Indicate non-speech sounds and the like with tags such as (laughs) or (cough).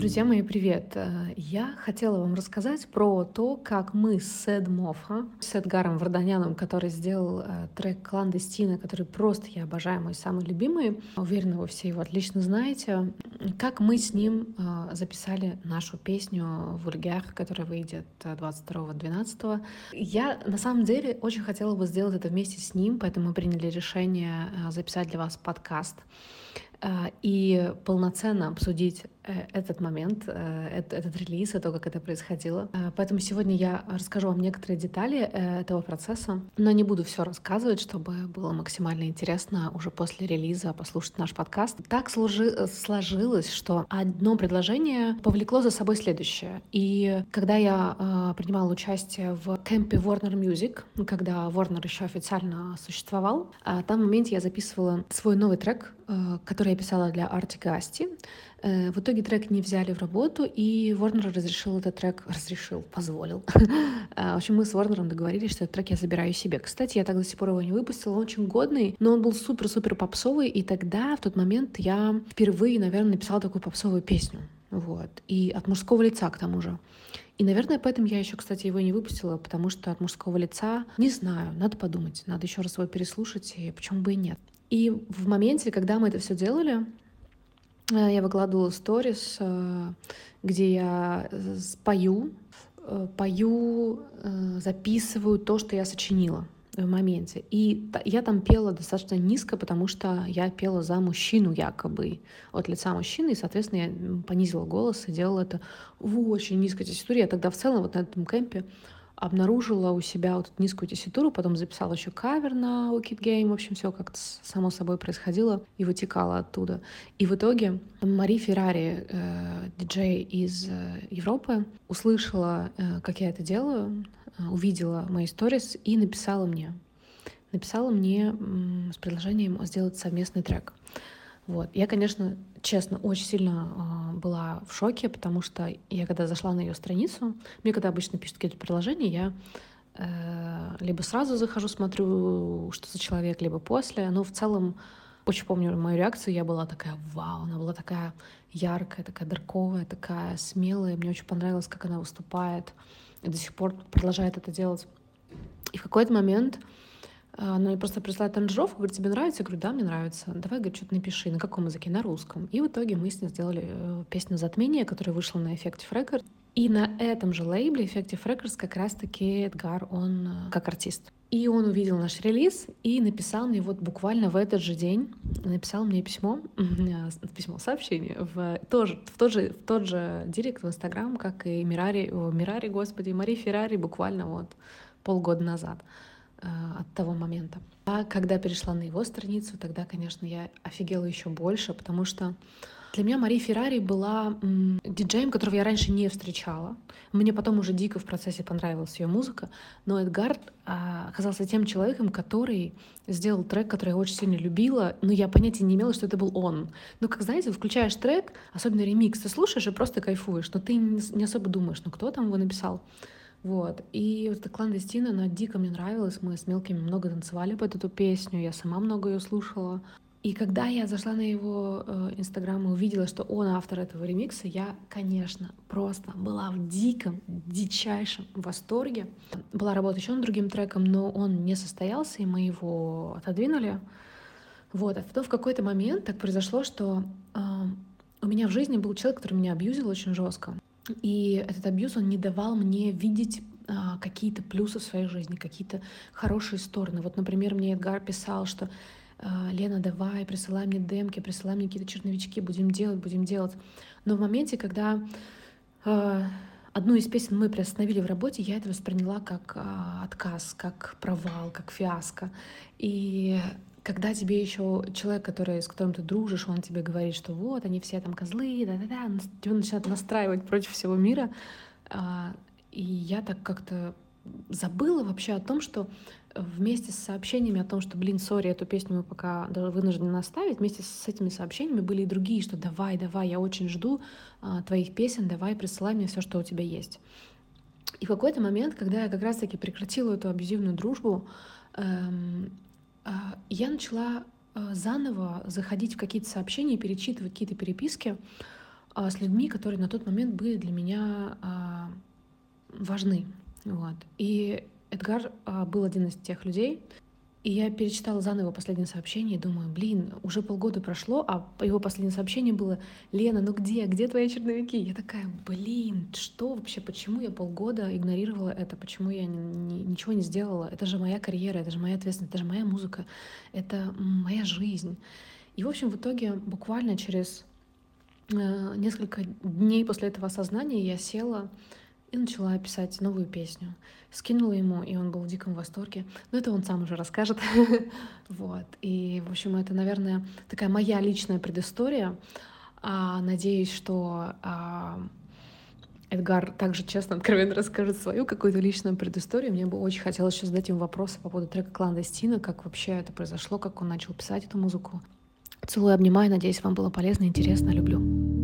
Друзья мои, привет! Э, я хотела вам рассказать про то, как мы с Сед Мофа, с Эдгаром Варданяном, который сделал э, трек «Кландестина», который просто я обожаю, мой самый любимый. Уверена, вы все его отлично знаете. Как мы с ним э, записали нашу песню «Вульгар», которая выйдет 22-12. Я, на самом деле, очень хотела бы сделать это вместе с ним, поэтому мы приняли решение записать для вас подкаст и полноценно обсудить Э, этот момент, э, этот, релиз, то, как это происходило. Э, поэтому сегодня я расскажу вам некоторые детали этого процесса, но не буду все рассказывать, чтобы было максимально интересно уже после релиза послушать наш подкаст. Так сложи, сложилось, что одно предложение повлекло за собой следующее. И когда я принимала участие в кемпе Warner Music, когда Warner еще официально существовал, там в моменте я записывала свой новый трек, который я писала для Arctic Asti. В итоге трек не взяли в работу, и Warner разрешил этот трек, (laughs) разрешил, позволил. А, в общем, мы с Warner договорились, что этот трек я забираю себе. Кстати, я так до сих пор его не выпустила, он очень годный, но он был супер-супер попсовый, и тогда, в тот момент, я впервые, наверное, написала такую попсовую песню. Вот. И от мужского лица, к тому же. И, наверное, поэтому я еще, кстати, его не выпустила, потому что от мужского лица, не знаю, надо подумать, надо еще раз его переслушать, и почему бы и нет. И в моменте, когда мы это все делали, Э, я выкладывала сторис, э, где я э, пою, пою, записываю то, что я сочинила в моменте. И я там пела достаточно низко, потому что я пела за мужчину якобы, от лица мужчины, и, соответственно, я понизила голос и делала это в очень низкой тесситуре. Я тогда в целом вот на этом кемпе обнаружила у себя вот эту низкую тесситуру, потом записала еще кавер на Wicked Game, в общем, все как-то само собой происходило и вытекало оттуда. И в итоге Мари Феррари, э, диджей из э, Европы, услышала, э, как я это делаю, э, увидела мои сторис и написала мне. Написала мне э, с предложением сделать совместный трек. Вот. Я, конечно, честно, очень сильно э, была в шоке, потому что я когда зашла на ее страницу, мне когда обычно пишут какие-то приложения, я э, либо сразу захожу, смотрю, что за человек, либо после. Но в целом очень помню мою реакцию, я была такая, вау, она была такая яркая, такая дарковая, такая смелая. Мне очень понравилось, как она выступает, и до сих пор продолжает это делать. И в какой-то момент она мне просто присылает аранжировку, говорит, тебе нравится? Я говорю, да, мне нравится. Давай, говорит, что-то напиши. На каком языке? На русском. И в итоге мы с ней сделали э, песню «Затмение», которая вышла на Effective Records. И на этом же лейбле Effective Records как раз-таки Эдгар, он э, как артист. И он увидел наш релиз и написал мне вот буквально в этот же день, написал мне письмо, письмо, сообщение, в, тоже, в, тот же, в тот же директ в Инстаграм, как и Мирари, о, Мирари, господи, Мари Феррари буквально вот полгода назад. Э, от того момента. А когда перешла на его страницу, тогда, конечно, я офигела еще больше, потому что для меня Мари Феррари была м, диджеем, которого я раньше не встречала. Мне потом уже дико в процессе понравилась ее музыка, но Эдгар а, оказался тем человеком, который сделал трек, который я очень сильно любила, но я понятия не имела, что это был он. Ну, как знаете, включаешь трек, особенно ремикс, ты слушаешь и просто кайфуешь, но ты не особо думаешь, ну кто там его написал. Вот. И вот эта кландестина, она дико мне нравилась. Мы с мелкими много танцевали под эту песню. Я сама много ее слушала. И когда я зашла на его э, инстаграм и увидела, что он автор этого ремикса, я, конечно, просто была в диком, дичайшем восторге. Была работа еще над другим треком, но он не состоялся, и мы его отодвинули. Вот. А потом в какой-то момент так произошло, что э, у меня в жизни был человек, который меня абьюзил очень жестко. И этот абьюз, он не давал мне видеть а, какие-то плюсы в своей жизни, какие-то хорошие стороны. Вот, например, мне Эдгар писал, что а, Лена, давай, присылай мне демки, присылай мне какие-то черновички, будем делать, будем делать. Но в моменте, когда э, одну из песен мы приостановили в работе, я это восприняла как э, отказ, как провал, как фиаско. И когда тебе еще человек, который, с которым ты дружишь, он тебе говорит, что вот, они все там козлы, да-да-да, тебя начинает настраивать против всего мира. А, и я так как-то забыла вообще о том, что вместе с сообщениями о том, что, блин, сори, эту песню мы пока вынуждены оставить, вместе с этими сообщениями были и другие, что давай, давай, я очень жду а, твоих песен, давай, присылай мне все, что у тебя есть. И в какой-то момент, когда я как раз-таки прекратила эту абьюзивную дружбу, эм, я начала а, заново заходить в какие-то сообщения, перечитывать какие-то переписки, а, с людьми, которые на тот момент были для меня а, важны. Вот. И Эдгар а, был один из тех людей, и я перечитала заново его последнее сообщение и думаю, блин, уже полгода прошло, а его последнее сообщение было «Лена, ну где? Где твои черновики?» Я такая, блин, что вообще? Почему я полгода игнорировала это? Почему я ни, ни, ничего не сделала? Это же моя карьера, это же моя ответственность, это же моя музыка, это моя жизнь. И, в общем, в итоге буквально через э, несколько дней после этого осознания я села и начала писать новую песню. Скинула ему, и он был в диком восторге. Но это он сам уже расскажет. (laughs) вот. И, в общем, это, наверное, такая моя личная предыстория. А, надеюсь, что а, Эдгар также честно, откровенно расскажет свою какую-то личную предысторию. Мне бы очень хотелось еще задать ему вопросы по поводу трека «Кландестина», как вообще это произошло, как он начал писать эту музыку. Целую, обнимаю, надеюсь, вам было полезно, интересно, люблю.